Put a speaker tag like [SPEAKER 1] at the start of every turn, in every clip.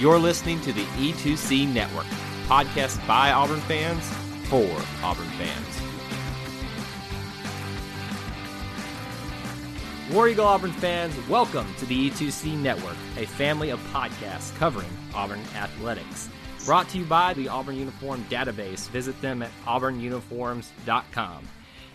[SPEAKER 1] You're listening to the E2C Network, podcast by Auburn fans for Auburn fans. War Eagle Auburn fans, welcome to the E2C Network, a family of podcasts covering Auburn athletics. Brought to you by the Auburn Uniform Database. Visit them at auburnuniforms.com.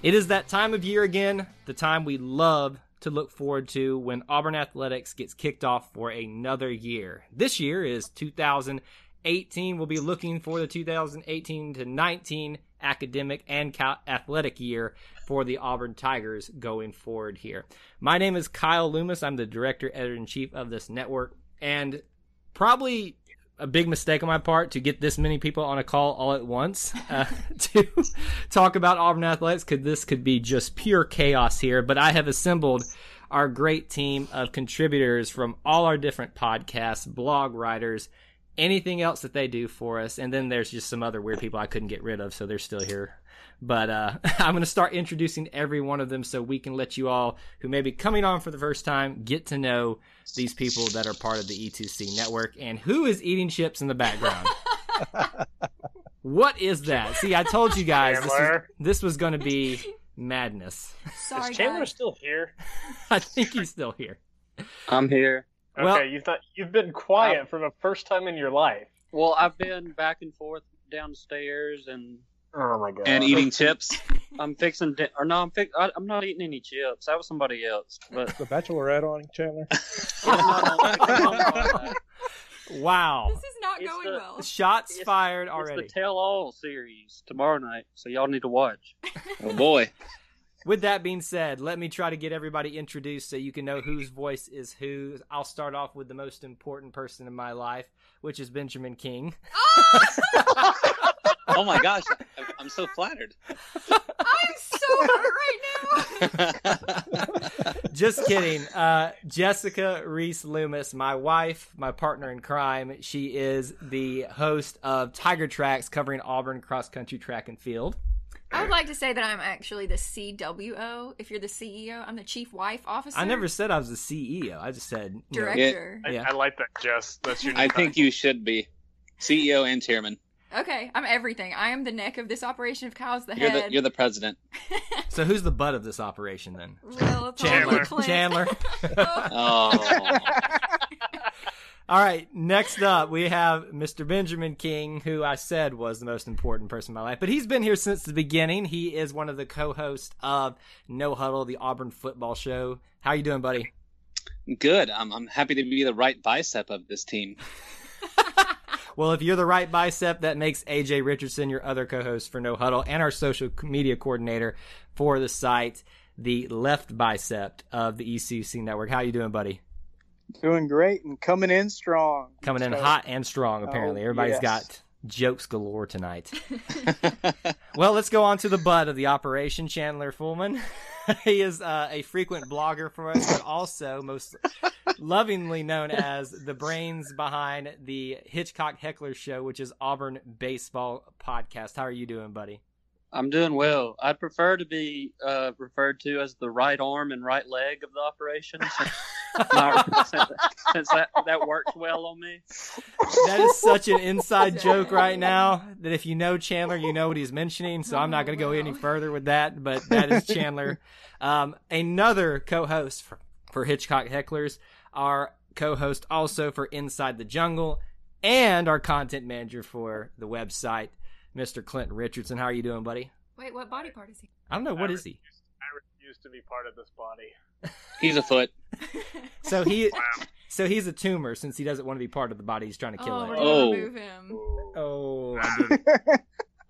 [SPEAKER 1] It is that time of year again, the time we love to look forward to when Auburn Athletics gets kicked off for another year. This year is 2018. We'll be looking for the 2018 to 19 academic and athletic year for the Auburn Tigers going forward here. My name is Kyle Loomis. I'm the director, editor in chief of this network, and probably a big mistake on my part to get this many people on a call all at once uh, to talk about Auburn athletics. Could this could be just pure chaos here? But I have assembled our great team of contributors from all our different podcasts, blog writers, anything else that they do for us, and then there's just some other weird people I couldn't get rid of, so they're still here but uh, I'm going to start introducing every one of them so we can let you all who may be coming on for the first time get to know these people that are part of the E2C network and who is eating chips in the background. what is that? See, I told you guys this was, this was going to be madness.
[SPEAKER 2] Sorry, is Chandler guys. still here?
[SPEAKER 1] I think he's still here.
[SPEAKER 3] I'm here.
[SPEAKER 2] Okay, well, you thought you've been quiet I'm, for the first time in your life.
[SPEAKER 3] Well, I've been back and forth downstairs and
[SPEAKER 2] Oh my god!
[SPEAKER 4] And eating chips.
[SPEAKER 3] I'm fixing, di- or no, I'm fi- I, am not eating any chips. That was somebody else. But
[SPEAKER 5] the Bachelorette on Chandler.
[SPEAKER 1] wow!
[SPEAKER 6] This is not it's going the, well.
[SPEAKER 1] Shots fired already.
[SPEAKER 3] It's the Tell All series tomorrow night, so y'all need to watch.
[SPEAKER 4] oh boy!
[SPEAKER 1] With that being said, let me try to get everybody introduced so you can know whose voice is who. I'll start off with the most important person in my life, which is Benjamin King.
[SPEAKER 4] oh, oh my gosh, I'm so flattered.
[SPEAKER 6] I'm so hurt right
[SPEAKER 1] now. Just kidding. Uh, Jessica Reese Loomis, my wife, my partner in crime. She is the host of Tiger Tracks covering Auburn cross country track and field.
[SPEAKER 6] I would like to say that I'm actually the CWO. If you're the CEO, I'm the chief wife officer.
[SPEAKER 1] I never said I was the CEO. I just said
[SPEAKER 6] director.
[SPEAKER 2] Know, yeah. I, I, like that, Jess. That's your.
[SPEAKER 4] I think you should be CEO and chairman.
[SPEAKER 6] Okay, I'm everything. I am the neck of this operation. If Kyle's the
[SPEAKER 4] you're
[SPEAKER 6] head,
[SPEAKER 4] the, you're the president.
[SPEAKER 1] so who's the butt of this operation then?
[SPEAKER 6] Well,
[SPEAKER 1] Chandler. Chandler. oh. All right, next up we have Mr. Benjamin King, who I said was the most important person in my life, but he's been here since the beginning. He is one of the co-hosts of No Huddle, the Auburn football show. How you doing, buddy?
[SPEAKER 4] Good. I'm I'm happy to be the right bicep of this team.
[SPEAKER 1] well, if you're the right bicep, that makes AJ Richardson your other co-host for No Huddle and our social media coordinator for the site, the left bicep of the ECC network. How you doing, buddy?
[SPEAKER 7] Doing great and coming in strong.
[SPEAKER 1] Coming in hot and strong, apparently. Oh, Everybody's yes. got jokes galore tonight. well, let's go on to the butt of the operation, Chandler Fullman. he is uh, a frequent blogger for us, but also most lovingly known as the brains behind the Hitchcock Heckler Show, which is Auburn baseball podcast. How are you doing, buddy?
[SPEAKER 3] I'm doing well. I'd prefer to be uh, referred to as the right arm and right leg of the operation, since, since that, that works well on me.
[SPEAKER 1] That is such an inside joke right now that if you know Chandler, you know what he's mentioning. So I'm not going to go any further with that, but that is Chandler. Um, another co-host for, for Hitchcock Hecklers, our co-host also for Inside the Jungle, and our content manager for the website. Mr. Clinton Richardson. How are you doing, buddy?
[SPEAKER 6] Wait, what body part is he?
[SPEAKER 1] I don't know. What I is
[SPEAKER 2] refuse, he? I refuse to be part of this body.
[SPEAKER 4] He's a foot.
[SPEAKER 1] so he, wow. so he's a tumor since he doesn't want to be part of the body. He's trying to kill
[SPEAKER 6] oh,
[SPEAKER 1] it.
[SPEAKER 6] Oh, move him.
[SPEAKER 1] Oh, I,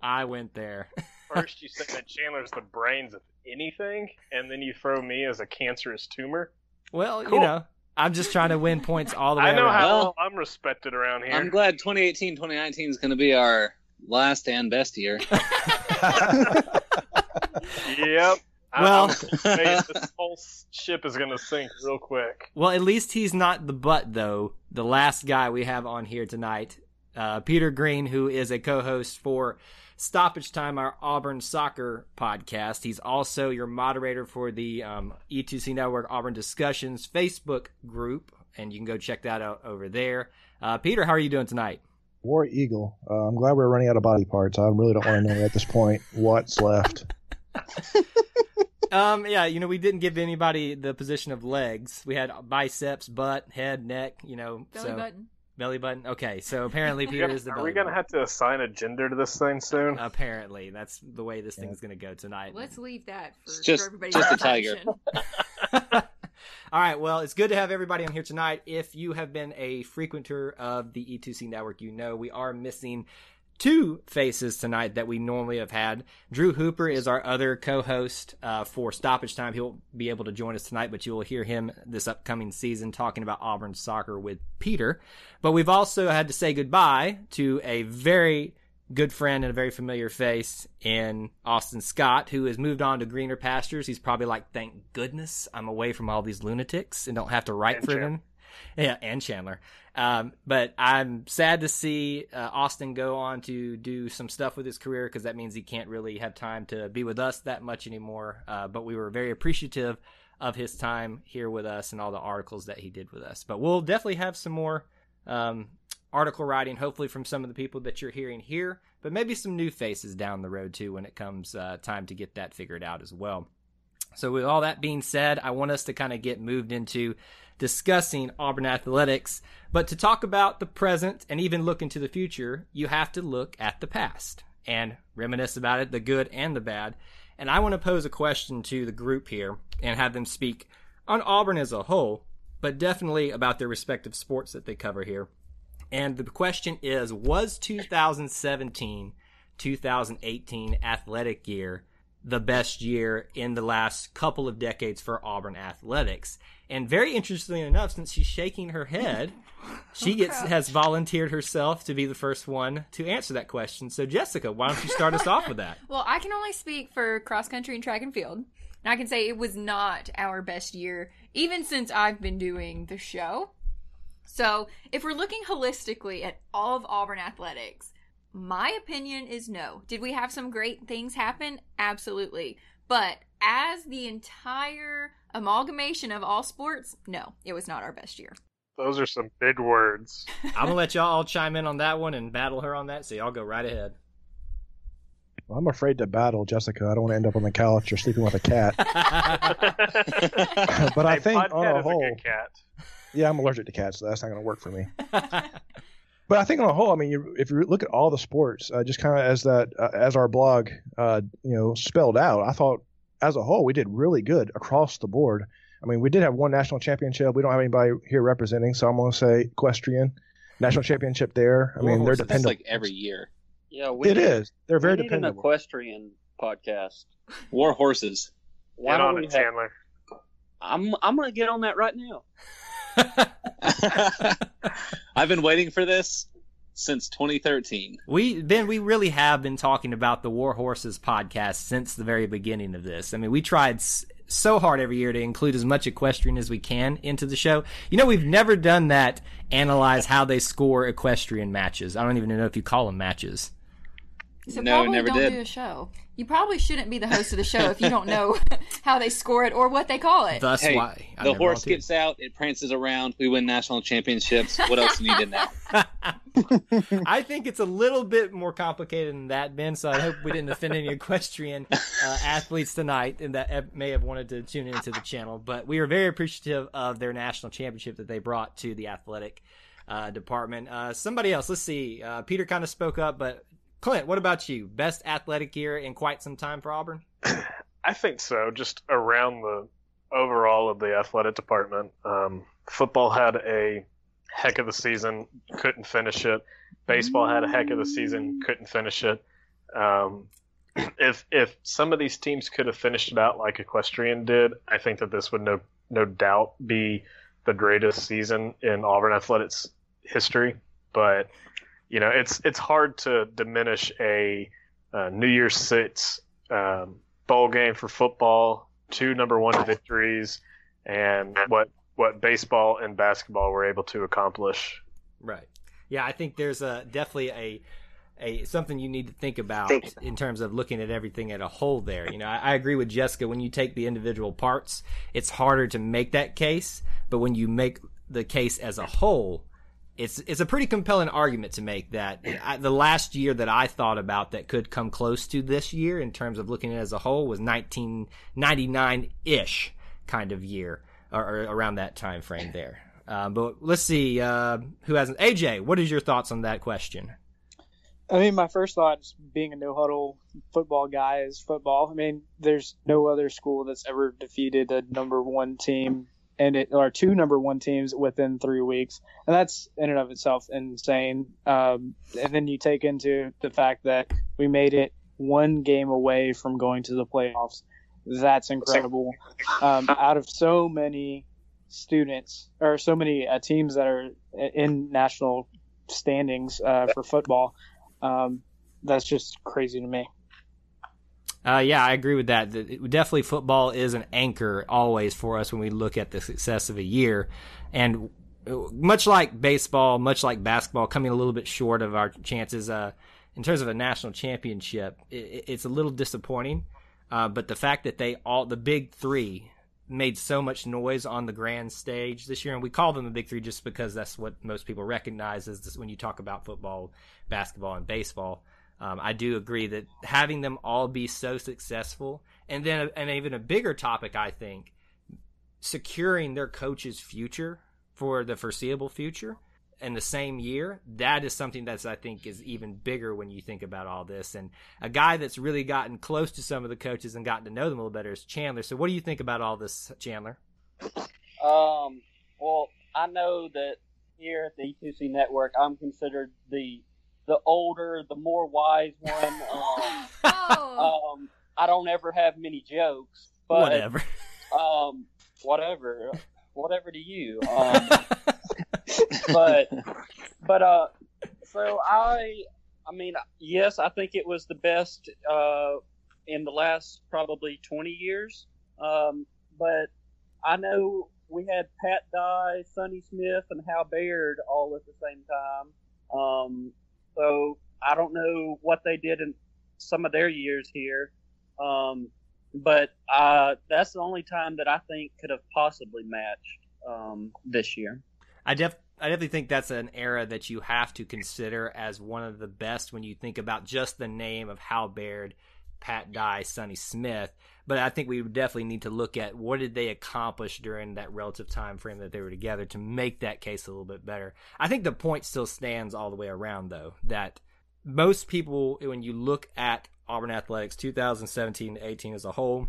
[SPEAKER 1] I went there.
[SPEAKER 2] First, you said that Chandler's the brains of anything, and then you throw me as a cancerous tumor.
[SPEAKER 1] Well, cool. you know, I'm just trying to win points all the way
[SPEAKER 2] I know
[SPEAKER 1] around.
[SPEAKER 2] how
[SPEAKER 4] Well,
[SPEAKER 2] I'm respected around here.
[SPEAKER 4] I'm glad 2018 2019 is going to be our last and best year.
[SPEAKER 2] Yep.
[SPEAKER 1] Well-
[SPEAKER 2] I'm this whole ship is gonna sink real quick.
[SPEAKER 1] Well, at least he's not the butt, though. The last guy we have on here tonight, uh, Peter Green, who is a co host for Stoppage Time, our Auburn soccer podcast. He's also your moderator for the um, E2C Network Auburn Discussions Facebook group, and you can go check that out over there. Uh, Peter, how are you doing tonight?
[SPEAKER 5] War Eagle. Uh, I'm glad we're running out of body parts. I really don't want to know at this point what's left.
[SPEAKER 1] Um, yeah, you know, we didn't give anybody the position of legs. We had biceps, butt, head, neck, you know,
[SPEAKER 6] Belly
[SPEAKER 1] so
[SPEAKER 6] button.
[SPEAKER 1] Belly button. Okay, so apparently Peter is the
[SPEAKER 2] Are
[SPEAKER 1] belly
[SPEAKER 2] we gonna
[SPEAKER 1] button.
[SPEAKER 2] have to assign a gender to this thing soon?
[SPEAKER 1] Apparently, that's the way this thing's going to go tonight.
[SPEAKER 6] Let's leave that for,
[SPEAKER 4] It's just-
[SPEAKER 6] for everybody's
[SPEAKER 4] just a tiger.
[SPEAKER 1] All right, well, it's good to have everybody on here tonight. If you have been a frequenter of the E2C network, you know we are missing two faces tonight that we normally have had. Drew Hooper is our other co-host uh, for Stoppage Time. He'll be able to join us tonight, but you will hear him this upcoming season talking about Auburn soccer with Peter. But we've also had to say goodbye to a very good friend and a very familiar face in Austin Scott, who has moved on to greener pastures. He's probably like, thank goodness I'm away from all these lunatics and don't have to write for them. Yeah, and Chandler. Um, but I'm sad to see uh, Austin go on to do some stuff with his career because that means he can't really have time to be with us that much anymore. Uh, but we were very appreciative of his time here with us and all the articles that he did with us. But we'll definitely have some more um, article writing, hopefully from some of the people that you're hearing here, but maybe some new faces down the road too when it comes uh, time to get that figured out as well. So, with all that being said, I want us to kind of get moved into discussing Auburn athletics. But to talk about the present and even look into the future, you have to look at the past and reminisce about it, the good and the bad. And I want to pose a question to the group here and have them speak on Auburn as a whole, but definitely about their respective sports that they cover here. And the question is Was 2017 2018 athletic year the best year in the last couple of decades for Auburn athletics? And very interestingly enough, since she's shaking her head, she oh, gets has volunteered herself to be the first one to answer that question. So Jessica, why don't you start us off with that?
[SPEAKER 6] Well, I can only speak for cross country and track and field. And I can say it was not our best year, even since I've been doing the show. So, if we're looking holistically at all of Auburn athletics, my opinion is no. Did we have some great things happen? Absolutely. But as the entire amalgamation of all sports, no, it was not our best year.
[SPEAKER 2] Those are some big words.
[SPEAKER 1] I'm gonna let y'all all chime in on that one and battle her on that. So y'all go right ahead.
[SPEAKER 5] Well, I'm afraid to battle Jessica. I don't want to end up on the couch or sleeping with a cat. but I
[SPEAKER 2] Hey,
[SPEAKER 5] think on a whole,
[SPEAKER 2] a cat.
[SPEAKER 5] yeah, I'm allergic to cats, so that's not going to work for me. But I think on a whole, I mean, you, if you look at all the sports, uh, just kind of as that uh, as our blog, uh, you know, spelled out, I thought as a whole we did really good across the board. I mean, we did have one national championship. We don't have anybody here representing, so I'm going to say equestrian national championship there. I mean, they're
[SPEAKER 1] Warhorses.
[SPEAKER 4] That's
[SPEAKER 5] dependable.
[SPEAKER 4] like every year.
[SPEAKER 3] Yeah, we
[SPEAKER 5] It
[SPEAKER 3] need,
[SPEAKER 5] is. They're very
[SPEAKER 3] we need an
[SPEAKER 5] dependable.
[SPEAKER 3] equestrian podcast.
[SPEAKER 4] War horses.
[SPEAKER 3] Why
[SPEAKER 2] Get
[SPEAKER 3] don't
[SPEAKER 2] on it,
[SPEAKER 3] have-
[SPEAKER 2] Chandler.
[SPEAKER 3] I'm I'm gonna get on that right now.
[SPEAKER 4] I've been waiting for this since 2013.
[SPEAKER 1] We Ben, we really have been talking about the War Horses podcast since the very beginning of this. I mean, we tried so hard every year to include as much equestrian as we can into the show. You know, we've never done that. Analyze how they score equestrian matches. I don't even know if you call them matches.
[SPEAKER 6] So
[SPEAKER 4] No,
[SPEAKER 6] probably
[SPEAKER 4] never
[SPEAKER 6] don't
[SPEAKER 4] did.
[SPEAKER 6] do a show. You probably shouldn't be the host of the show if you don't know how they score it or what they call it.
[SPEAKER 1] Thus,
[SPEAKER 4] Hey,
[SPEAKER 1] why I
[SPEAKER 4] the horse
[SPEAKER 1] volunteered.
[SPEAKER 4] gets out, it prances around, we win national championships. What else do you need in there?
[SPEAKER 1] I think it's a little bit more complicated than that, Ben. So I hope we didn't offend any equestrian uh, athletes tonight, and that may have wanted to tune into the channel. But we are very appreciative of their national championship that they brought to the athletic uh, department. Uh, somebody else, let's see. Uh, Peter kind of spoke up, but Clint, what about you? Best athletic year in quite some time for Auburn.
[SPEAKER 2] I think so. Just around the overall of the athletic department, um, football had a heck of a season, couldn't finish it. Baseball had a heck of a season, couldn't finish it. Um, if if some of these teams could have finished it out like Equestrian did, I think that this would no no doubt be the greatest season in Auburn athletics history, but you know it's it's hard to diminish a uh, New Year's Six um, bowl game for football, two number one victories, and what what baseball and basketball were able to accomplish.
[SPEAKER 1] Right. Yeah, I think there's a definitely a a something you need to think about in terms of looking at everything at a whole there. You know, I, I, agree with Jessica. When you take the individual parts, it's harder to make that case. But when you make the case as a whole, it's it's a pretty compelling argument to make that I, the last year that I thought about that could come close to this year in terms of looking at it as a whole was 1999 ish kind of year or, or, around that time frame there. Uh, but let's see uh, who hasn't. AJ, what is your thoughts on that question?
[SPEAKER 7] I mean, my first thought, being a no huddle football guy, is football. I mean, there's no other school that's ever defeated a number one team and it or two number one teams within three weeks, and that's in and of itself insane. Um, and then you take into the fact that we made it one game away from going to the playoffs. That's incredible. Um, out of so many students or so many uh, teams that are in national standings uh, for football, um, that's just crazy to me.
[SPEAKER 1] Uh, yeah, I agree with that. Definitely, football is an anchor always for us when we look at the success of a year, and uh, much like baseball, much like basketball, coming a little bit short of our chances uh, in terms of a national championship, it, it's a little disappointing. Uh, but the fact that they all the big three made so much noise on the grand stage this year, and we call them the big three just because that's what most people recognize as this, when you talk about football, basketball, and baseball. Um, I do agree that having them all be so successful, and then and even a bigger topic, I think, securing their coach's future for the foreseeable future in the same year, that is something that's I think is even bigger when you think about all this. And a guy that's really gotten close to some of the coaches and gotten to know them a little better is Chandler. So what do you think about all this, Chandler?
[SPEAKER 3] Um, well, I know that here at the E2C network, I'm considered the the older, the more wise one. Um, oh. um, I don't ever have many jokes, but
[SPEAKER 1] whatever.
[SPEAKER 3] Um, whatever, whatever to you. Um, but, but uh, so I, I mean, yes, I think it was the best uh in the last probably 20 years. Um, but I know we had Pat Dye, Sonny Smith, and Hal Baird all at the same time. Um, so I don't know what they did in some of their years here. Um, but uh, that's the only time that I think could have possibly matched um, this year.
[SPEAKER 1] I def I definitely think that's an era that you have to consider as one of the best when you think about just the name of Hal Baird, Pat Dye, Sonny Smith. But I think we definitely need to look at what did they accomplish during that relative time frame that they were together to make that case a little bit better. I think the point still stands all the way around though that most people when you look at Auburn athletics 2017 18 as a whole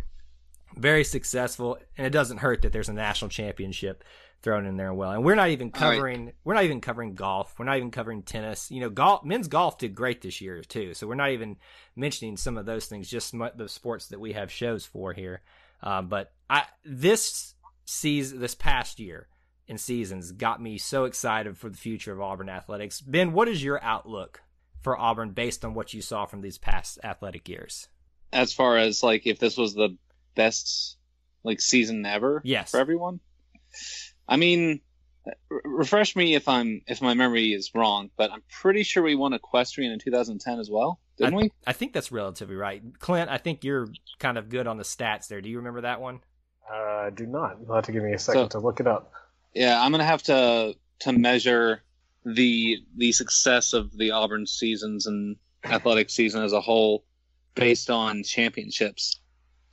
[SPEAKER 1] very successful and it doesn't hurt that there's a national championship thrown in there well. And we're not even covering right. we're not even covering golf. We're not even covering tennis. You know, golf men's golf did great this year too. So we're not even mentioning some of those things. Just the sports that we have shows for here. Um, but I this season this past year in seasons got me so excited for the future of Auburn athletics. Ben, what is your outlook for Auburn based on what you saw from these past athletic years?
[SPEAKER 4] As far as like if this was the best like season ever
[SPEAKER 1] yes.
[SPEAKER 4] for everyone? I mean, refresh me if I'm if my memory is wrong, but I'm pretty sure we won equestrian in 2010 as well, didn't
[SPEAKER 1] I,
[SPEAKER 4] we?
[SPEAKER 1] I think that's relatively right. Clint, I think you're kind of good on the stats there. Do you remember that one?
[SPEAKER 2] Uh, I do not. You'll have to give me a second so, to look it up.
[SPEAKER 4] Yeah, I'm gonna have to to measure the the success of the Auburn seasons and athletic season as a whole based on championships.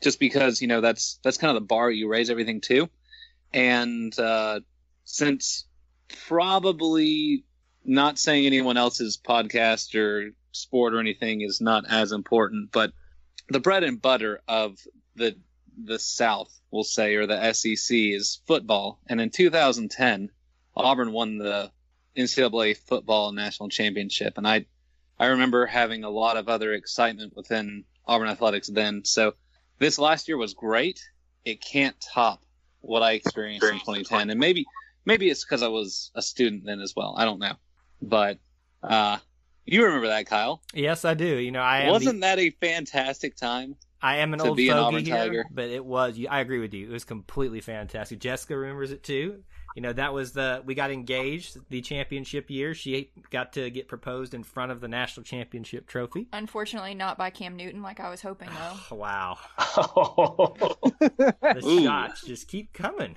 [SPEAKER 4] Just because you know that's that's kind of the bar you raise everything to. And uh, since probably not saying anyone else's podcast or sport or anything is not as important, but the bread and butter of the the South, we'll say, or the SEC is football. And in 2010, Auburn won the NCAA football national championship, and I I remember having a lot of other excitement within Auburn athletics then. So this last year was great. It can't top what I experienced in 2010, and maybe Maybe it's because I was a student then as well. I don't know, but uh, you remember that, Kyle?
[SPEAKER 1] Yes, I do. You know, I
[SPEAKER 4] Wasn't
[SPEAKER 1] the,
[SPEAKER 4] that a fantastic time?
[SPEAKER 1] I am an
[SPEAKER 4] to
[SPEAKER 1] old
[SPEAKER 4] be an
[SPEAKER 1] fogey
[SPEAKER 4] Auburn
[SPEAKER 1] here,
[SPEAKER 4] Tiger?
[SPEAKER 1] but it was. I agree with you. It was completely fantastic. Jessica remembers it too. You know, that was the we got engaged the championship year. She got to get proposed in front of the national championship trophy.
[SPEAKER 6] Unfortunately, not by Cam Newton like I was hoping, though.
[SPEAKER 1] Wow, the shots just keep coming.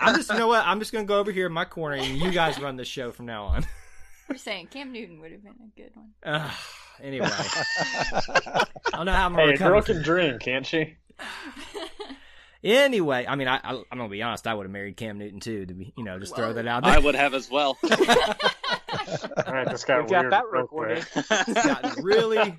[SPEAKER 1] I'm just, you know what? I'm just gonna go over here in my corner, and you guys run the show from now on.
[SPEAKER 6] We're saying Cam Newton would have been a good one.
[SPEAKER 1] Uh, anyway, I don't know how I'm gonna
[SPEAKER 2] hey, a girl can dream, can't she? Anyway,
[SPEAKER 1] Anyway, I mean, I, I I'm gonna be honest. I would have married Cam Newton too. To be, you know, just throw that out there.
[SPEAKER 4] I would have as well.
[SPEAKER 2] All right, this got
[SPEAKER 7] We got
[SPEAKER 2] weird
[SPEAKER 7] that recorded.
[SPEAKER 2] quick.
[SPEAKER 1] gotten really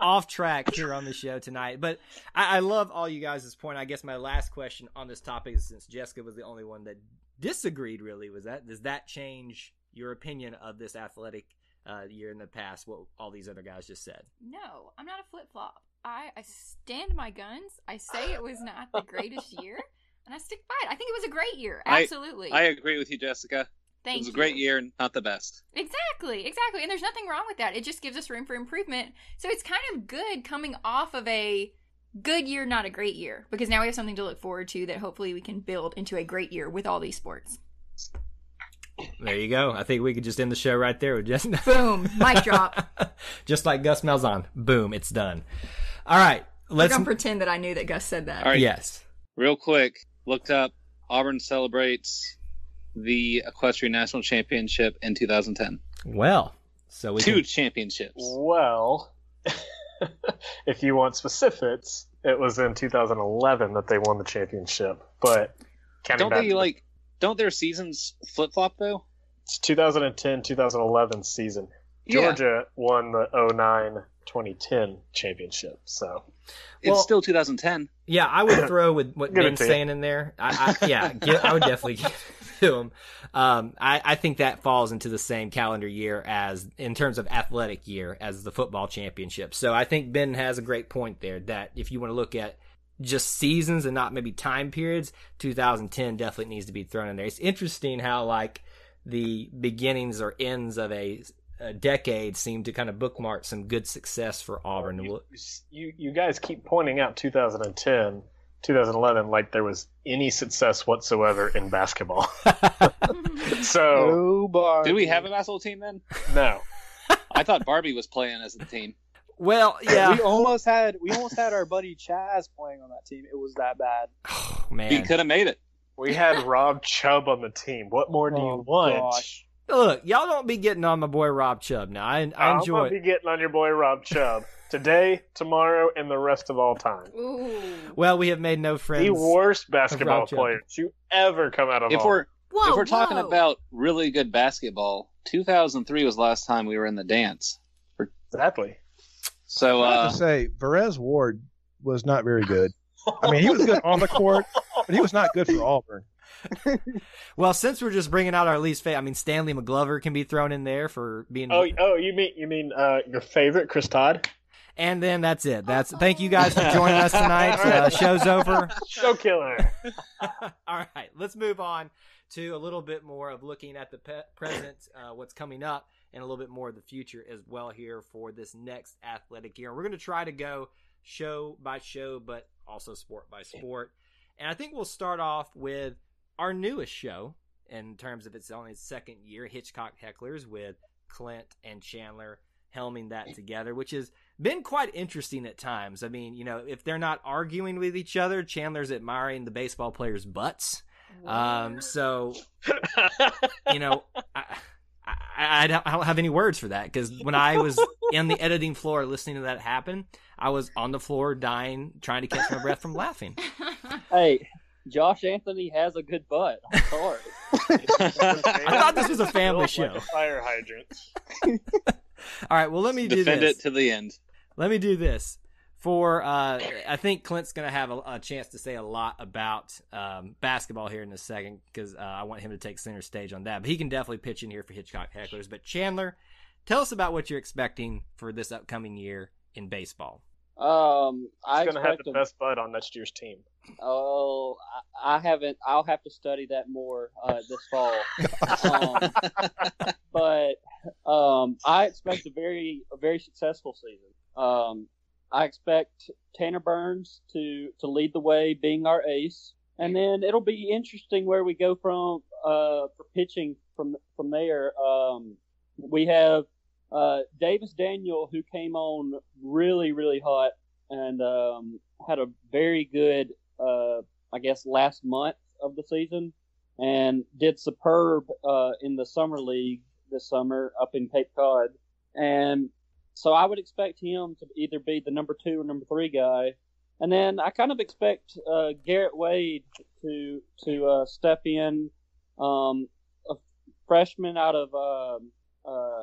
[SPEAKER 1] off track here on the show tonight. But I, I love all you guys' point. I guess my last question on this topic is since Jessica was the only one that disagreed, really, was that does that change your opinion of this athletic uh, year in the past? What all these other guys just said.
[SPEAKER 6] No, I'm not a flip flop. I, I stand my guns. I say it was not the greatest year, and I stick by it. I think it was a great year. Absolutely.
[SPEAKER 4] I agree with you, Jessica.
[SPEAKER 6] Thank
[SPEAKER 4] it was a
[SPEAKER 6] you.
[SPEAKER 4] great year, not the best.
[SPEAKER 6] Exactly, exactly. And there's nothing wrong with that. It just gives us room for improvement. So it's kind of good coming off of a good year, not a great year, because now we have something to look forward to that hopefully we can build into a great year with all these sports.
[SPEAKER 1] There you go. I think we could just end the show right there with just
[SPEAKER 6] Boom, mic drop.
[SPEAKER 1] just like Gus Malzahn. Boom, it's done. All right,
[SPEAKER 6] We're
[SPEAKER 1] let's.
[SPEAKER 6] gonna pretend that I knew that Gus said that.
[SPEAKER 4] All right.
[SPEAKER 1] Yes.
[SPEAKER 4] Real quick, looked up Auburn celebrates the Equestrian National Championship in 2010.
[SPEAKER 1] Well, so we
[SPEAKER 4] Two
[SPEAKER 1] can,
[SPEAKER 4] championships.
[SPEAKER 2] Well, if you want specifics, it was in 2011 that they won the championship. But
[SPEAKER 4] Don't
[SPEAKER 2] back
[SPEAKER 4] they
[SPEAKER 2] to the-
[SPEAKER 4] like? Don't their seasons flip flop though?
[SPEAKER 2] it's 2010 2011 season?
[SPEAKER 4] Yeah.
[SPEAKER 2] Georgia won the 09 2010 championship. So
[SPEAKER 4] It's
[SPEAKER 1] Well-
[SPEAKER 4] still 2010.
[SPEAKER 1] Yeah, I would throw with what Ben's
[SPEAKER 2] to you.
[SPEAKER 1] saying in there. I, I yeah, give, I would definitely give it to him. Um, I, I think that falls into the same calendar year as in terms of athletic year as the football championship. So I think Ben has a great point there that if you want to look at just seasons and not maybe time periods, 2010 definitely needs to be thrown in there. It's interesting how like the beginnings or ends of a, a decade seemed to kind of bookmark some good success for Auburn.
[SPEAKER 2] you, you you guys keep pointing out 2010 2011 like there was any success whatsoever in basketball. so
[SPEAKER 7] Oh.
[SPEAKER 4] Did we have a basketball team then?
[SPEAKER 2] no.
[SPEAKER 4] I thought Barbee was playing as a team.
[SPEAKER 1] well, yeah.
[SPEAKER 7] We almost had we almost had our buddy Chaz playing on that team. It was that bad.
[SPEAKER 1] Oh, man.
[SPEAKER 4] We could have made it.
[SPEAKER 2] We had Rob Chubb on the team. What more do
[SPEAKER 7] Oh,
[SPEAKER 2] you want?
[SPEAKER 7] gosh.
[SPEAKER 1] Look, y'all don't be getting on my boy Rob Chubb now. I, I
[SPEAKER 2] I'm
[SPEAKER 1] enjoy
[SPEAKER 2] gonna
[SPEAKER 1] it.
[SPEAKER 2] be getting on your boy Rob Chubb today, tomorrow, and the rest of all time.
[SPEAKER 6] Ooh.
[SPEAKER 1] Well, we have made no friends.
[SPEAKER 2] The worst basketball player to ever come out of
[SPEAKER 4] If
[SPEAKER 2] Auburn.
[SPEAKER 4] we're
[SPEAKER 6] Whoa,
[SPEAKER 4] if we're talking
[SPEAKER 6] whoa.
[SPEAKER 4] about really good basketball, 2003 was the last time we were in the dance.
[SPEAKER 2] exactly.
[SPEAKER 4] So
[SPEAKER 5] I have
[SPEAKER 4] uh,
[SPEAKER 5] to say, Varez Ward was not very good. I mean, he was good on the court, but he was not good for Auburn.
[SPEAKER 1] Well, since we're just bringing out our least favorite, I mean, Stanley McClover can be thrown in there for being.
[SPEAKER 2] Oh, oh, you mean you mean uh, your favorite, Chris Todd?
[SPEAKER 1] And then that's it. That's thank you guys for joining us tonight. Uh, show's over.
[SPEAKER 2] Show killer.
[SPEAKER 1] All right, let's move on to a little bit more of looking at the pe- present, uh, what's coming up, and a little bit more of the future as well here for this next athletic year. We're going to try to go show by show, but also sport by sport. And I think we'll start off with our newest show in terms of its only second year, Hitchcock Hecklers, with Clint and Chandler helming that together, which has been quite interesting at times. I mean, you know, if they're not arguing with each other, Chandler's admiring the baseball players' butts. Um, so you know, I, I, I, don't, I don't have any words for that because when I was in the editing floor listening to that happen, I was on the floor dying, trying to catch my breath from laughing.
[SPEAKER 3] Hey, Josh Anthony has a good butt. I'm sorry.
[SPEAKER 1] I thought this was a family
[SPEAKER 2] Built like
[SPEAKER 1] show.
[SPEAKER 2] a fire hydrant.
[SPEAKER 1] All right, well, let me do
[SPEAKER 4] defend
[SPEAKER 1] this.
[SPEAKER 4] it to the end.
[SPEAKER 1] let me do this for uh i think clint's gonna have a, a chance to say a lot about um, basketball here in a second because uh, i want him to take center stage on that but he can definitely pitch in here for hitchcock hecklers but chandler tell us about what you're expecting for this upcoming year in baseball
[SPEAKER 3] Um, I
[SPEAKER 2] He's going to have
[SPEAKER 3] expect
[SPEAKER 2] the
[SPEAKER 3] him-
[SPEAKER 2] best bud on next year's team.
[SPEAKER 3] Oh, I, I haven't. I'll have to study that more uh, this fall. um, but um, I expect a very a very successful season. Um, I expect Tanner Burns to to lead the way, being our ace, and then it'll be interesting where we go from uh, for pitching from from there. Um, we have uh, Davis Daniel, who came on really really hot and um, had a very good, uh, I guess, last month of the season, and did superb uh, in the summer league this summer up in Cape Cod, and so I would expect him to either be the number two or number three guy, and then I kind of expect uh, Garrett Wade to to uh, step in, um, a freshman out of um uh,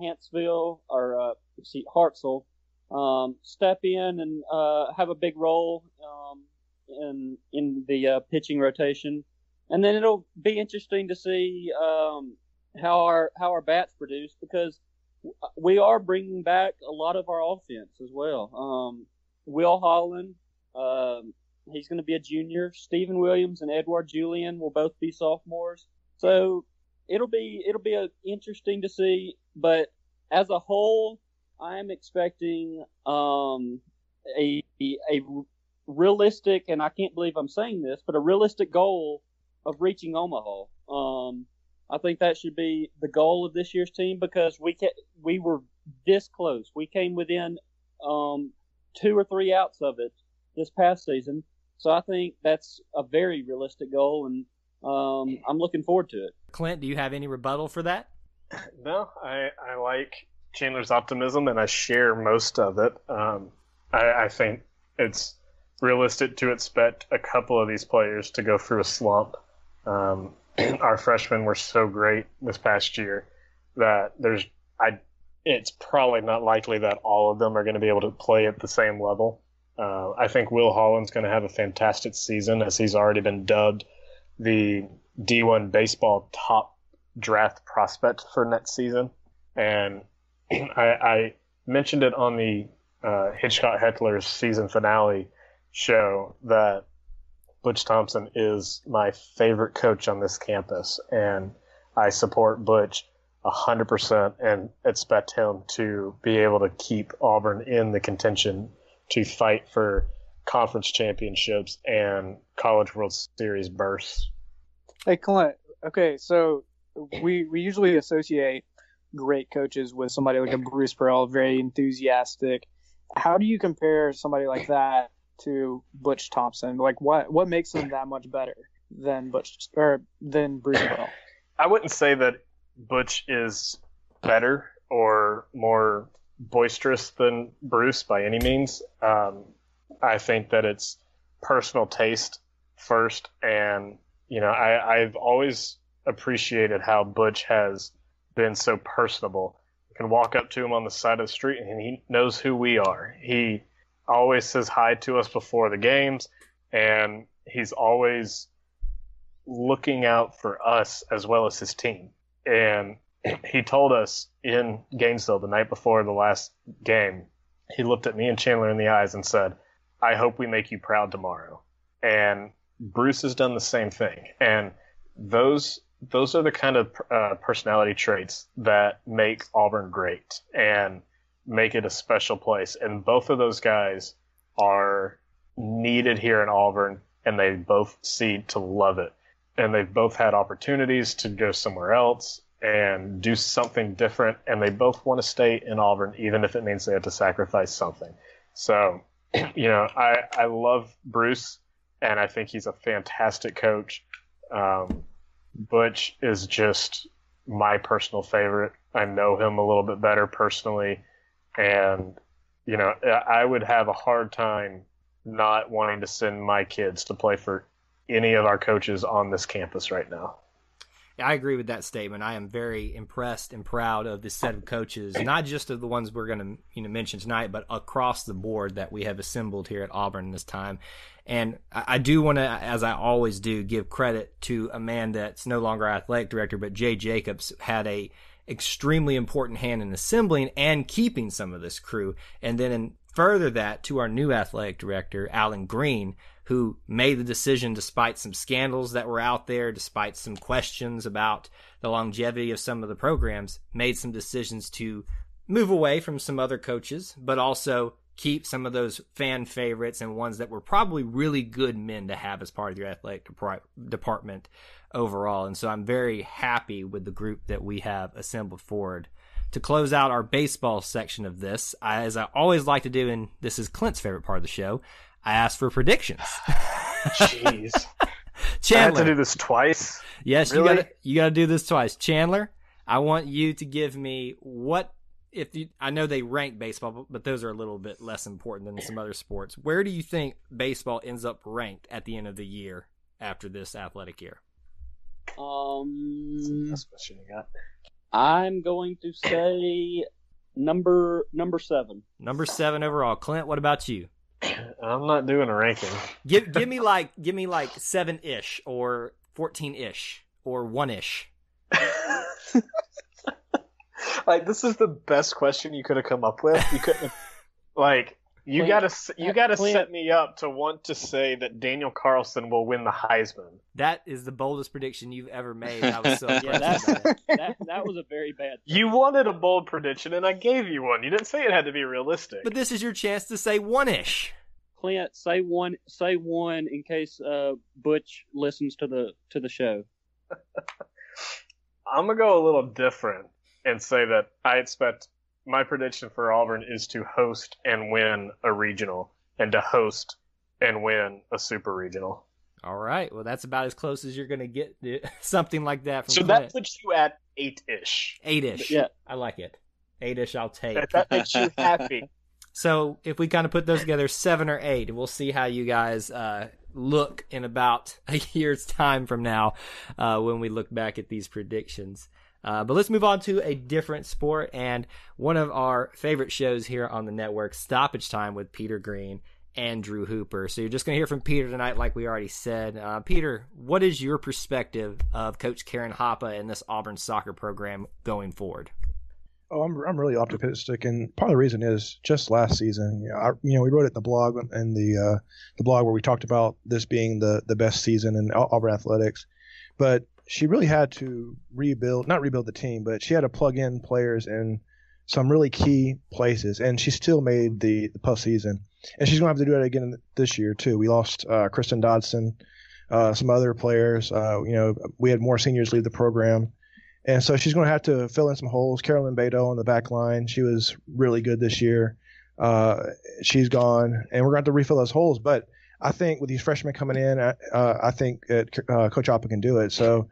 [SPEAKER 3] Huntsville or uh, see Hartselle um, step in and uh, have a big role um, in in the uh, pitching rotation, and then it'll be interesting to see um, how our how our bats produce because we are bringing back a lot of our offense as well. Um, Will Holland, um, he's going to be a junior. Steven Williams and Edouard Julien will both be sophomores. So it'll be it'll be a, interesting to see. But as a whole, I am expecting um, a a realistic, and I can't believe I'm saying this, but a realistic goal of reaching Omaha. Um, I think that should be the goal of this year's team because we ca- we were this close. We came within um, two or three outs of it this past season. So I think that's a very realistic goal, and um, I'm looking forward to it.
[SPEAKER 1] Clint, do you have any rebuttal for that?
[SPEAKER 2] No, I, I like Chandler's optimism, and I share most of it. Um, I, I think it's realistic to expect a couple of these players to go through a slump. Um, our freshmen were so great this past year that there's I it's probably not likely that all of them are going to be able to play at the same level. Uh, I think Will Holland's going to have a fantastic season as he's already been dubbed the D1 baseball top draft prospect for next season. And I, I mentioned it on the uh, Hitchcock Heckler's season finale show that Butch Thompson is my favorite coach on this campus, and I support Butch 100% and expect him to be able to keep Auburn in the contention to fight for conference championships and college world series bursts.
[SPEAKER 7] Hey, Clint. Okay, so we we usually associate great coaches with somebody like a Bruce Pearl, very enthusiastic. How do you compare somebody like that to Butch Thompson? Like, what what makes him that much better than Butch or than Bruce Pearl?
[SPEAKER 2] I wouldn't say that Butch is better or more boisterous than Bruce by any means. Um, I think that it's personal taste first, and you know, I, I've always appreciated how Butch has been so personable. You can walk up to him on the side of the street, and he knows who we are. He always says hi to us before the games, and he's always looking out for us as well as his team. And he told us in Gainesville the night before the last game, he looked at me and Chandler in the eyes and said, I hope we make you proud tomorrow. And Bruce has done the same thing. And those those are the kind of uh, personality traits that make Auburn great and make it a special place. And both of those guys are needed here in Auburn, and they both seem to love it. And they've both had opportunities to go somewhere else and do something different, and they both want to stay in Auburn, even if it means they have to sacrifice something. So, you know, I, I love Bruce, and I think he's a fantastic coach. Um, Butch is just my personal favorite. I know him a little bit better personally, and you know, I would have a hard time not wanting to send my kids to play for any of our coaches on this campus right now.
[SPEAKER 1] I agree with that statement. I am very impressed and proud of this set of coaches, not just of the ones we're going to you know mention tonight, but across the board that we have assembled here at Auburn this time. And I do want to, as I always do, give credit to a man that's no longer athletic director, but Jay Jacobs had a extremely important hand in assembling and keeping some of this crew. And then in further that to our new athletic director, Allen Greene, who made the decision despite some scandals that were out there, despite some questions about the longevity of some of the programs, made some decisions to move away from some other coaches, but also keep some of those fan favorites and ones that were probably really good men to have as part of your athletic department overall. And so I'm very happy with the group that we have assembled forward. To close out our baseball section of this, as I always like to do, and this is Clint's favorite part of the show, I asked for predictions.
[SPEAKER 2] Jeez.
[SPEAKER 1] Chandler.
[SPEAKER 2] I have to do this twice.
[SPEAKER 1] Yes,
[SPEAKER 2] Really?
[SPEAKER 1] you got to you got to do this twice. Chandler, I want you to give me what if you I know they rank baseball, but those are a little bit less important than some other sports. Where do you think baseball ends up ranked at the end of the year after this athletic year?
[SPEAKER 3] Um,
[SPEAKER 2] That's question you got.
[SPEAKER 3] I'm going to say number number seven.
[SPEAKER 1] Number 7 overall. Clint, what about you?
[SPEAKER 2] I'm not doing a ranking.
[SPEAKER 1] Give give me like give me like 7ish or 14ish or 1ish.
[SPEAKER 2] like this is the best question you could have come up with. You couldn't. like you
[SPEAKER 3] Clint-
[SPEAKER 2] gotta you gotta
[SPEAKER 3] Clint-
[SPEAKER 2] set me up to want to say that Daniel Carlson will win the Heisman.
[SPEAKER 1] That is the boldest prediction you've ever made. I was so
[SPEAKER 3] Yeah,
[SPEAKER 1] impressed
[SPEAKER 3] that's
[SPEAKER 1] with that.
[SPEAKER 3] that. That was a very bad.
[SPEAKER 2] You wanted a bold prediction, and I gave you one. You didn't say it had to be realistic.
[SPEAKER 1] But this is your chance to say 1ish.
[SPEAKER 3] Clint, say one. Say one in case uh, Butch listens to the to the show.
[SPEAKER 2] I'm gonna go a little different and say that I expect my prediction for Auburn is to host and win a regional, and to host and win a super regional.
[SPEAKER 1] All right. Well, that's about as close as you're going to get to something like that from
[SPEAKER 2] So
[SPEAKER 1] Clint.
[SPEAKER 2] that puts you at eight ish.
[SPEAKER 1] Eight-ish.
[SPEAKER 3] Yeah.
[SPEAKER 1] I like it. Eight-ish I'll take.
[SPEAKER 2] That, that makes you happy.
[SPEAKER 1] So if we kind of put those together, seven or eight, we'll see how you guys uh, look in about a year's time from now uh, when we look back at these predictions. Uh, but let's move on to a different sport and one of our favorite shows here on the network, Stoppage Time with Peter Green and Drew Hooper. So you're just going to hear from Peter tonight, like we already said. Uh, Peter, what is your perspective of Coach Karen Hoppa and this Auburn soccer program going forward?
[SPEAKER 5] Oh, I'm I'm really optimistic, and part of the reason is just last season. You know, I, you know we wrote it in the blog and the uh, the blog where we talked about this being the the best season in Au- Auburn athletics, but she really had to rebuild, not rebuild the team, but she had to plug in players in some really key places, and she still made the the postseason, and she's going to have to do it again this year too. We lost uh, Kristen Dodson, uh, some other players. Uh, you know, we had more seniors leave the program. And so she's going to have to fill in some holes. Carolyn Beto on the back line, she was really good this year. Uh, she's gone, and we're going to have to refill those holes. But I think with these freshmen coming in, uh, I think that uh, Coach Hoppa can do it. So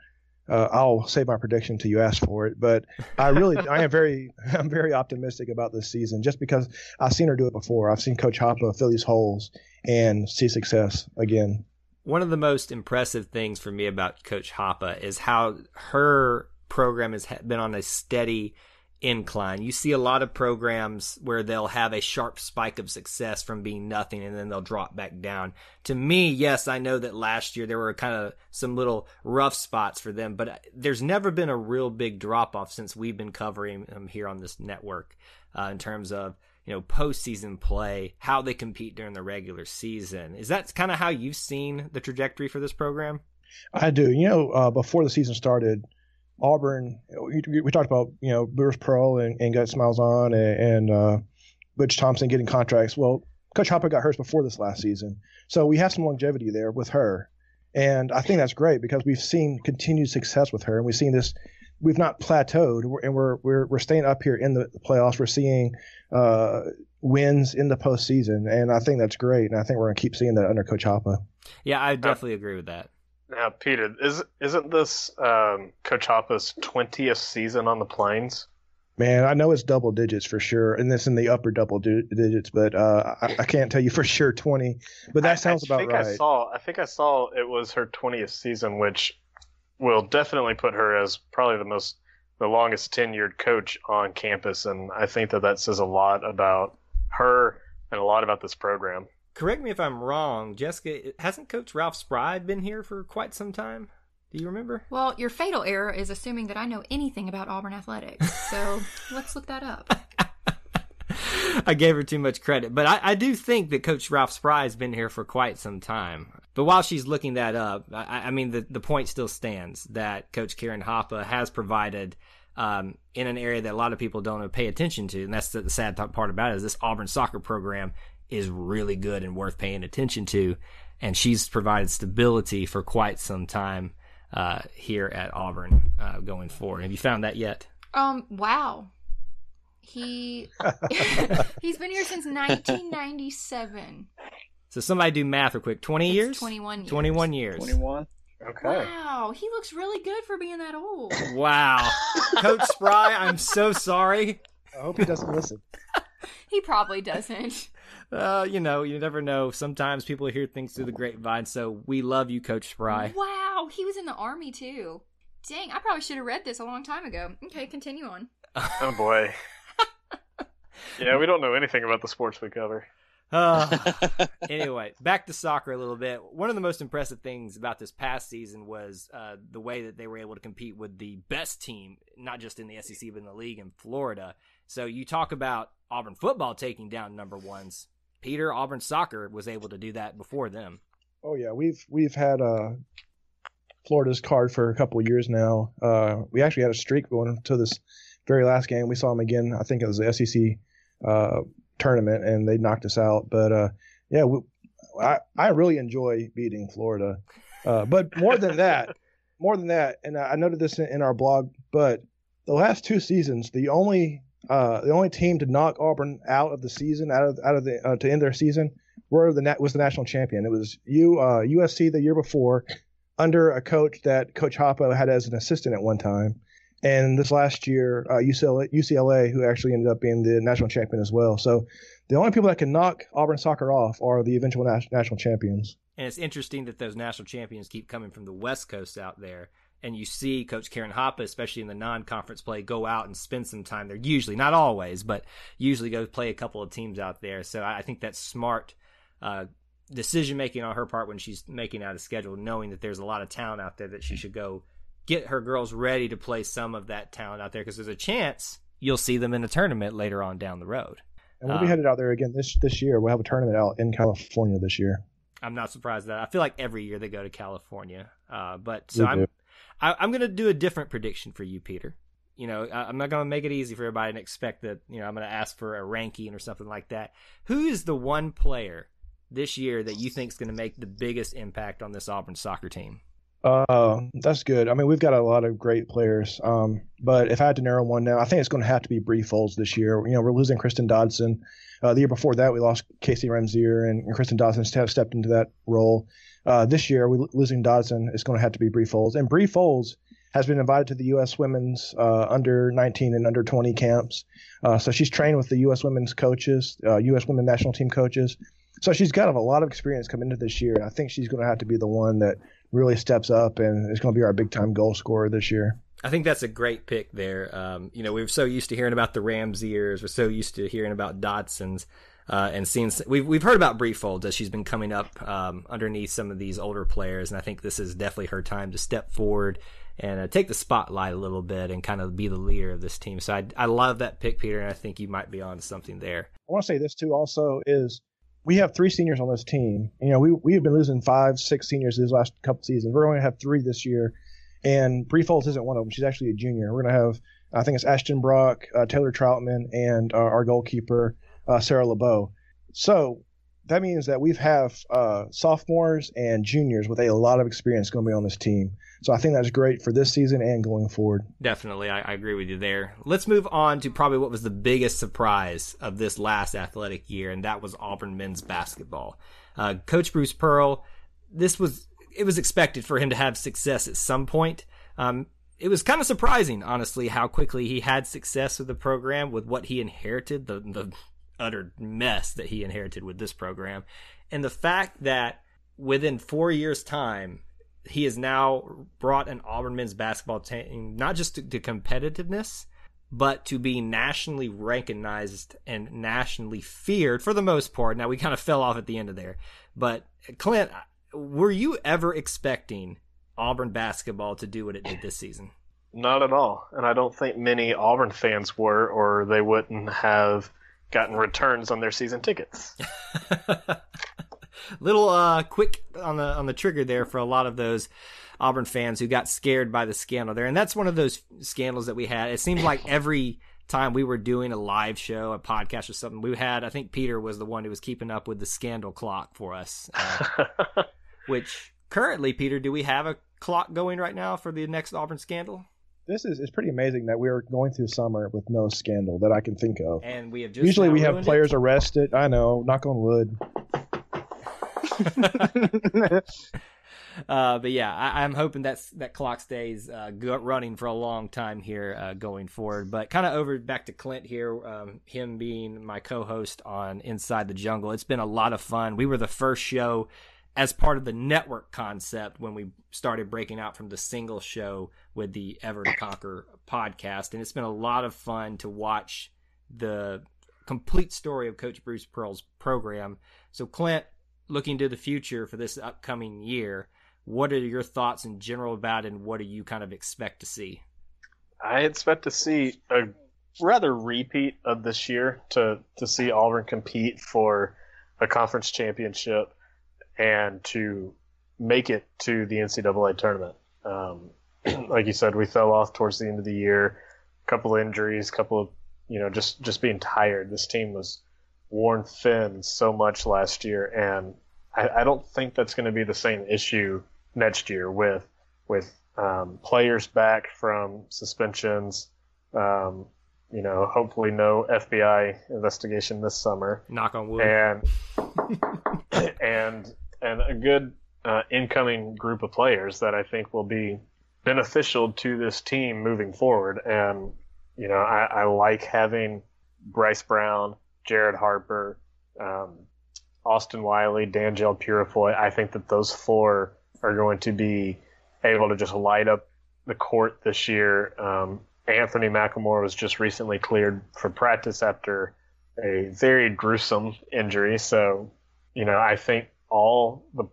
[SPEAKER 5] uh, I'll save my prediction until you ask for it. But I really, I am very, I'm very optimistic about this season, just because I've seen her do it before. I've seen Coach Hoppa fill these holes and see success again.
[SPEAKER 1] One of the most impressive things for me about Coach Hoppa is how her program has been on a steady incline. You see a lot of programs where they'll have a sharp spike of success from being nothing and then they'll drop back down. To me, yes, I know that last year there were kind of some little rough spots for them, but there's never been a real big drop off since we've been covering them here on this network uh, in terms of you know postseason play, how they compete during the regular season. Is that kind of how you've seen the trajectory for this program?
[SPEAKER 5] I do. You know, uh, before the season started, Auburn, we, talked about, you know, Bruce Pearl and, and Gus Malzahn and, and uh, Butch Thompson getting contracts. Well, Coach Hoppa got hers before this last season. So we have some longevity there with her. And I think that's great because we've seen continued success with her. And we've seen this, we've not plateaued and we're, we're, we're staying up here in the playoffs. We're seeing uh, wins in the postseason. And I think that's great. And I think we're going to keep seeing that under Coach Hoppa.
[SPEAKER 1] Yeah, I definitely agree with that.
[SPEAKER 2] Now, Peter, is isn't this um, Coach Hoppa's twentieth season on the Plains?
[SPEAKER 5] Man, I know it's double digits for sure, and it's in the upper double di- digits, but uh, I, I can't tell you for sure twenty. But that sounds
[SPEAKER 2] I
[SPEAKER 5] about
[SPEAKER 2] think
[SPEAKER 5] right.
[SPEAKER 2] I saw. I think I saw it was her twentieth season, which will definitely put her as probably the most, the longest tenured coach on campus, and I think that that says a lot about her and a lot about this program.
[SPEAKER 1] Correct me if I'm wrong, Jessica. Hasn't Coach Ralph Spry been here for quite some time? Do you remember?
[SPEAKER 6] Well, your fatal error is assuming that I know anything about Auburn athletics. So let's look that up.
[SPEAKER 1] I gave her too much credit, but I, I, do think that Coach Ralph Spry has been here for quite some time. But while she's looking that up, I, I mean, the, the point still stands that Coach Karen Hoppa has provided um, in an area that a lot of people don't pay attention to. And that's the, the sad part about it is this Auburn soccer program is really good and worth paying attention to. And she's provided stability for quite some time uh, here at Auburn uh, going forward. Have you found that yet?
[SPEAKER 6] Um. Wow. He he's been here since 1997.
[SPEAKER 1] So somebody do math real quick. 20
[SPEAKER 6] It's
[SPEAKER 1] years?
[SPEAKER 6] 21 years.
[SPEAKER 1] 21 years.
[SPEAKER 7] 21.
[SPEAKER 2] Okay.
[SPEAKER 6] Wow, he looks really good for being that old.
[SPEAKER 1] Wow. Coach Spry, I'm so sorry.
[SPEAKER 5] I hope he doesn't listen.
[SPEAKER 6] He probably doesn't.
[SPEAKER 1] Uh, you know, you never know. Sometimes people hear things through the grapevine, so we love you, Coach Spry.
[SPEAKER 6] Wow, he was in the army too. Dang, I probably should have read this a long time ago. Okay, continue on.
[SPEAKER 2] Oh boy. yeah, we don't know anything about the sports we cover.
[SPEAKER 1] Uh, anyway, back to soccer a little bit. One of the most impressive things about this past season was uh, the way that they were able to compete with the best team, not just in the SEC but in the league in Florida. So you talk about Auburn football taking down number ones. Peter Auburn soccer was able to do that before them.
[SPEAKER 5] Oh yeah, we've we've had uh, Florida's card for a couple of years now. Uh, we actually had a streak going to this very last game. We saw them again. I think it was the SEC uh, tournament, and they knocked us out. But uh, yeah, we, I I really enjoy beating Florida. Uh, but more than that, more than that, and I noted this in, in our blog. But the last two seasons, the only uh, the only team to knock Auburn out of the season, out of out of the uh, to end their season, were the was the national champion. It was U uh, USC the year before, under a coach that Coach Hoppa had as an assistant at one time, and this last year uh, UCLA, UCLA, who actually ended up being the national champion as well. So the only people that can knock Auburn soccer off are the eventual national champions.
[SPEAKER 1] And it's interesting that those national champions keep coming from the West Coast out there. And you see Coach Karen Hoppa, especially in the non conference play, go out and spend some time there. Usually, not always, but usually go play a couple of teams out there. So I think that's smart uh, decision making on her part when she's making out a schedule, knowing that there's a lot of talent out there that she should go get her girls ready to play some of that talent out there because there's a chance you'll see them in a tournament later on down the road.
[SPEAKER 5] And we'll be
[SPEAKER 1] Um,
[SPEAKER 5] headed out there again this this year. We'll have a tournament out in California this year.
[SPEAKER 1] I'm not surprised at that I feel like every year they go to California. Uh, but so I'm. I, I'm going to do a different prediction for you, Peter. You know, I, I'm not going to make it easy for everybody and expect that. You know, I'm going to ask for a ranking or something like that. Who is the one player this year that you think is going to make the biggest impact on this Auburn soccer team?
[SPEAKER 5] Uh, that's good. I mean, we've got a lot of great players. Um, but if I had to narrow one down, I think it's going to have to be Bree Folds this year. You know, we're losing Kristen Dodson. Uh, the year before that, we lost Casey Ramzier, and, and Kristen Dodson ste- stepped into that role. Uh, this year, we losing Dodson. is going to have to be Bree Folds, and Bree Folds has been invited to the U.S. Women's uh, under 19 and under 20 camps. Uh, so she's trained with the U.S. Women's coaches, uh, U.S. Women national team coaches. So she's got a lot of experience coming into this year, and I think she's going to have to be the one that really steps up and is going to be our big time goal scorer this year.
[SPEAKER 1] I think that's a great pick there. Um, you know, we're so used to hearing about the Ramsiers, we're so used to hearing about Dodsons, uh, and seeing we've we've heard about Bree Folds as she's been coming up um, underneath some of these older players, and I think this is definitely her time to step forward and uh, take the spotlight a little bit and kind of be the leader of this team. So I I love that pick, Peter, and I think you might be on something there.
[SPEAKER 5] I want to say this too also is we have three seniors on this team. You know, we we have been losing five, six seniors these last couple seasons. We're only going to have three this year, and Bree Folds isn't one of them. She's actually a junior. We're going to have I think it's Ashton Brock, uh, Taylor Troutman, and uh, our goalkeeper uh, Sarah LeBeau. So that means that we have uh, sophomores and juniors with a lot of experience going to be on this team. So I think that's great for this season and going forward.
[SPEAKER 1] Definitely, I, I agree with you there. Let's move on to probably what was the biggest surprise of this last athletic year, and that was Auburn men's basketball. Uh, Coach Bruce Pearl, this was it was expected for him to have success at some point. Um, it was kind of surprising, honestly, how quickly he had success with the program with what he inherited, the the utter mess that he inherited with this program, and the fact that within four years' time he has now brought an Auburn men's basketball team not just to, to competitiveness, but to be nationally recognized and nationally feared for the most part. Now we kind of fell off at the end of there, but Clint, were you ever expecting Auburn basketball to do what it did this season?
[SPEAKER 2] Not at all. And I don't think many Auburn fans were, or they wouldn't have gotten returns on their season tickets.
[SPEAKER 1] Little uh, quick on the on the trigger there for a lot of those Auburn fans who got scared by the scandal there, and that's one of those scandals that we had. It seemed like every time we were doing a live show, a podcast or something, we had. I think Peter was the one who was keeping up with the scandal clock for us. Uh, which currently, Peter, do we have a clock going right now for the next Auburn scandal?
[SPEAKER 5] This is it's pretty amazing that we are going through summer with no scandal that I can think of.
[SPEAKER 1] And we have just
[SPEAKER 5] Usually we have players arrested. I know, knock on wood.
[SPEAKER 1] Uh, but yeah, I, I'm hoping that's that clock stays uh, running for a long time here uh, going forward. But kind of over back to Clint here, um, him being my co-host on Inside the Jungle. It's been a lot of fun. We were the first show as part of the network concept when we started breaking out from the single show with the Ever to Conquer podcast, and it's been a lot of fun to watch the complete story of Coach Bruce Pearl's program. So, Clint, looking to the future for this upcoming year, what are your thoughts in general about it, and what do you kind of expect to see?
[SPEAKER 2] I expect to see a rather repeat of this year to to see Auburn compete for a conference championship and to make it to the NCAA tournament. Um, like you said, we fell off towards the end of the year. A couple of injuries, couple of you know just just being tired. This team was worn thin so much last year, and I, I don't think that's going to be the same issue next year with with um, players back from suspensions. Um, you know, hopefully no FBI investigation this summer,
[SPEAKER 1] Knock on wood.
[SPEAKER 2] and and and a good uh, incoming group of players that I think will be beneficial to this team moving forward. And you know, I, I like having Bryce Brown, Jared Harper, um, Austin Wiley, Danjel Purifoy. I think that those four are going to be able to just light up the court this year. Um, Anfernee McLemore was just recently cleared for practice after a very gruesome injury. So, you know, I think all the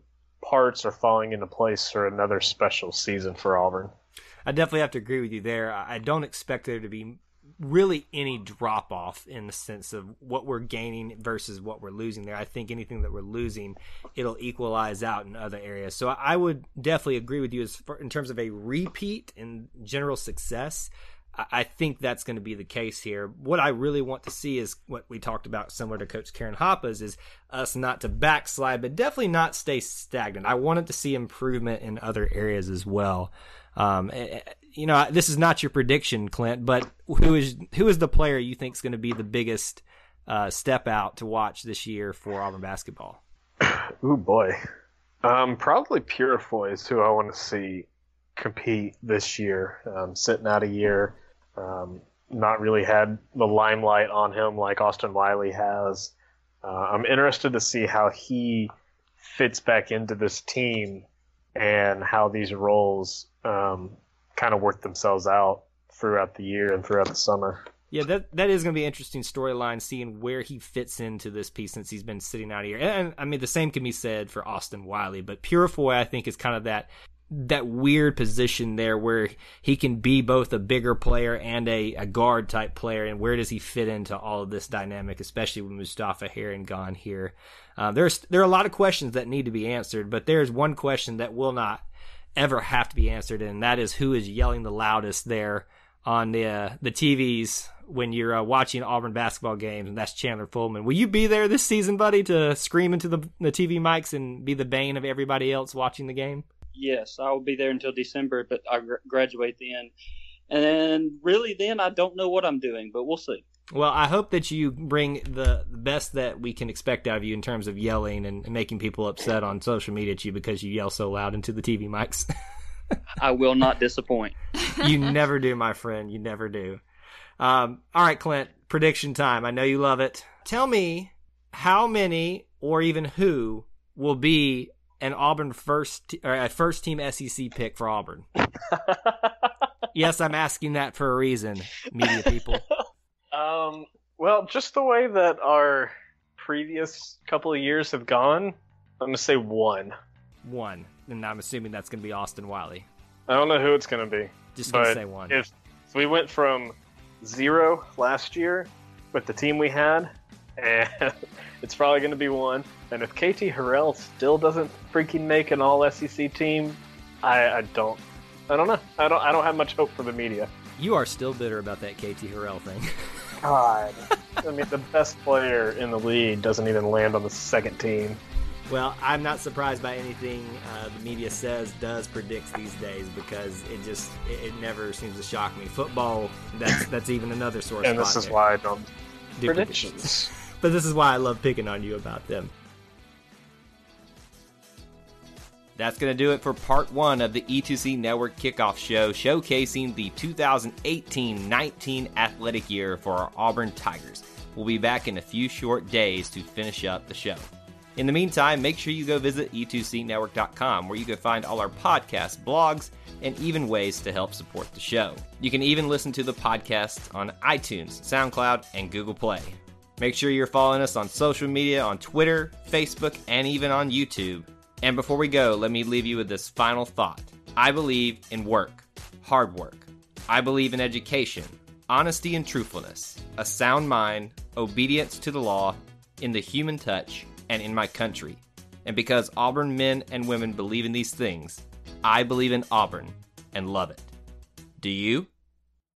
[SPEAKER 2] parts are falling into place for another special season for Auburn.
[SPEAKER 1] I definitely have to agree with you there. I don't expect there to be really any drop off in the sense of what we're gaining versus what we're losing there. I think anything that we're losing, it'll equalize out in other areas. So I would definitely agree with you as in terms of a repeat and general success. I think that's going to be the case here. What I really want to see is what we talked about, similar to Coach Karen Hoppa's, is us not to backslide, but definitely not stay stagnant. I wanted to see improvement in other areas as well. Um, you know, this is not your prediction, Clint, but who is who is the player you think is going to be the biggest uh, step out to watch this year for Auburn basketball?
[SPEAKER 2] Oh boy, um, probably Purifoy is who I want to see compete this year. Um, sitting out a year, um, not really had the limelight on him like Austin Wiley has. Uh, I'm interested to see how he fits back into this team and how these roles um, kind of work themselves out throughout the year and throughout the summer.
[SPEAKER 1] Yeah, that that is going to be an interesting storyline, seeing where he fits into this piece since he's been sitting out here. And, and, I mean, the same can be said for Austin Wiley, but Purifoy, I think, is kind of that that weird position there where he can be both a bigger player and a, a guard type player. And where does he fit into all of this dynamic, especially with Mustapha Heron gone here? Uh, there's there are a lot of questions that need to be answered, but there's one question that will not ever have to be answered, and that is who is yelling the loudest there on the uh, the TVs when you're uh, watching Auburn basketball games, and that's Chandler Fullman. Will you be there this season, buddy, to scream into the the TV mics and be the bane of everybody else watching the game?
[SPEAKER 3] Yes, I will be there until December, but I gr- graduate then. And really, then I don't know what I'm doing, but we'll see.
[SPEAKER 1] Well, I hope that you bring the best that we can expect out of you in terms of yelling and making people upset on social media at you because you yell so loud into the TV mics.
[SPEAKER 3] I will not disappoint.
[SPEAKER 1] you never do, my friend. You never do. Um, all right, Clint, prediction time. I know you love it. Tell me how many or even who will be an Auburn first or a first team SEC pick for Auburn. yes, I'm asking that for a reason, media people.
[SPEAKER 2] Um, well, just the way that our previous couple of years have gone, I'm gonna say one.
[SPEAKER 1] One. and I'm assuming that's going to be Austin Wiley.
[SPEAKER 2] I don't know who it's going to be.
[SPEAKER 1] Just to say one.
[SPEAKER 2] If, if we went from zero last year with the team we had, and it's probably going to be one. And if KT Harrell still doesn't freaking make an All SEC team, I, I don't. I don't know. I don't. I don't have much hope for the media.
[SPEAKER 1] You are still bitter about that KT Harrell thing.
[SPEAKER 2] God. I mean, the best player in the league doesn't even land on the second team.
[SPEAKER 1] well, I'm not surprised by anything uh, the media says, does, predicts these days because it just it, it never seems to shock me. Football, that's that's even another source.
[SPEAKER 2] And this is why I don't
[SPEAKER 1] do
[SPEAKER 2] predictions.
[SPEAKER 1] But this is why I love picking on you about them. That's going to do it for part one of the E2C Network Kickoff Show, showcasing the 2018 19 athletic year for our Auburn Tigers. We'll be back in a few short days to finish up the show. In the meantime, make sure you go visit e2cnetwork.com where you can find all our podcasts, blogs, and even ways to help support the show. You can even listen to the podcast on iTunes, SoundCloud, and Google Play. Make sure you're following us on social media on Twitter, Facebook, and even on YouTube. And before we go, let me leave you with this final thought. I believe in work, hard work. I believe in education, honesty and truthfulness, a sound mind, obedience to the law, in the human touch, and in my country. And because Auburn men and women believe in these things, I believe in Auburn and love it. Do you?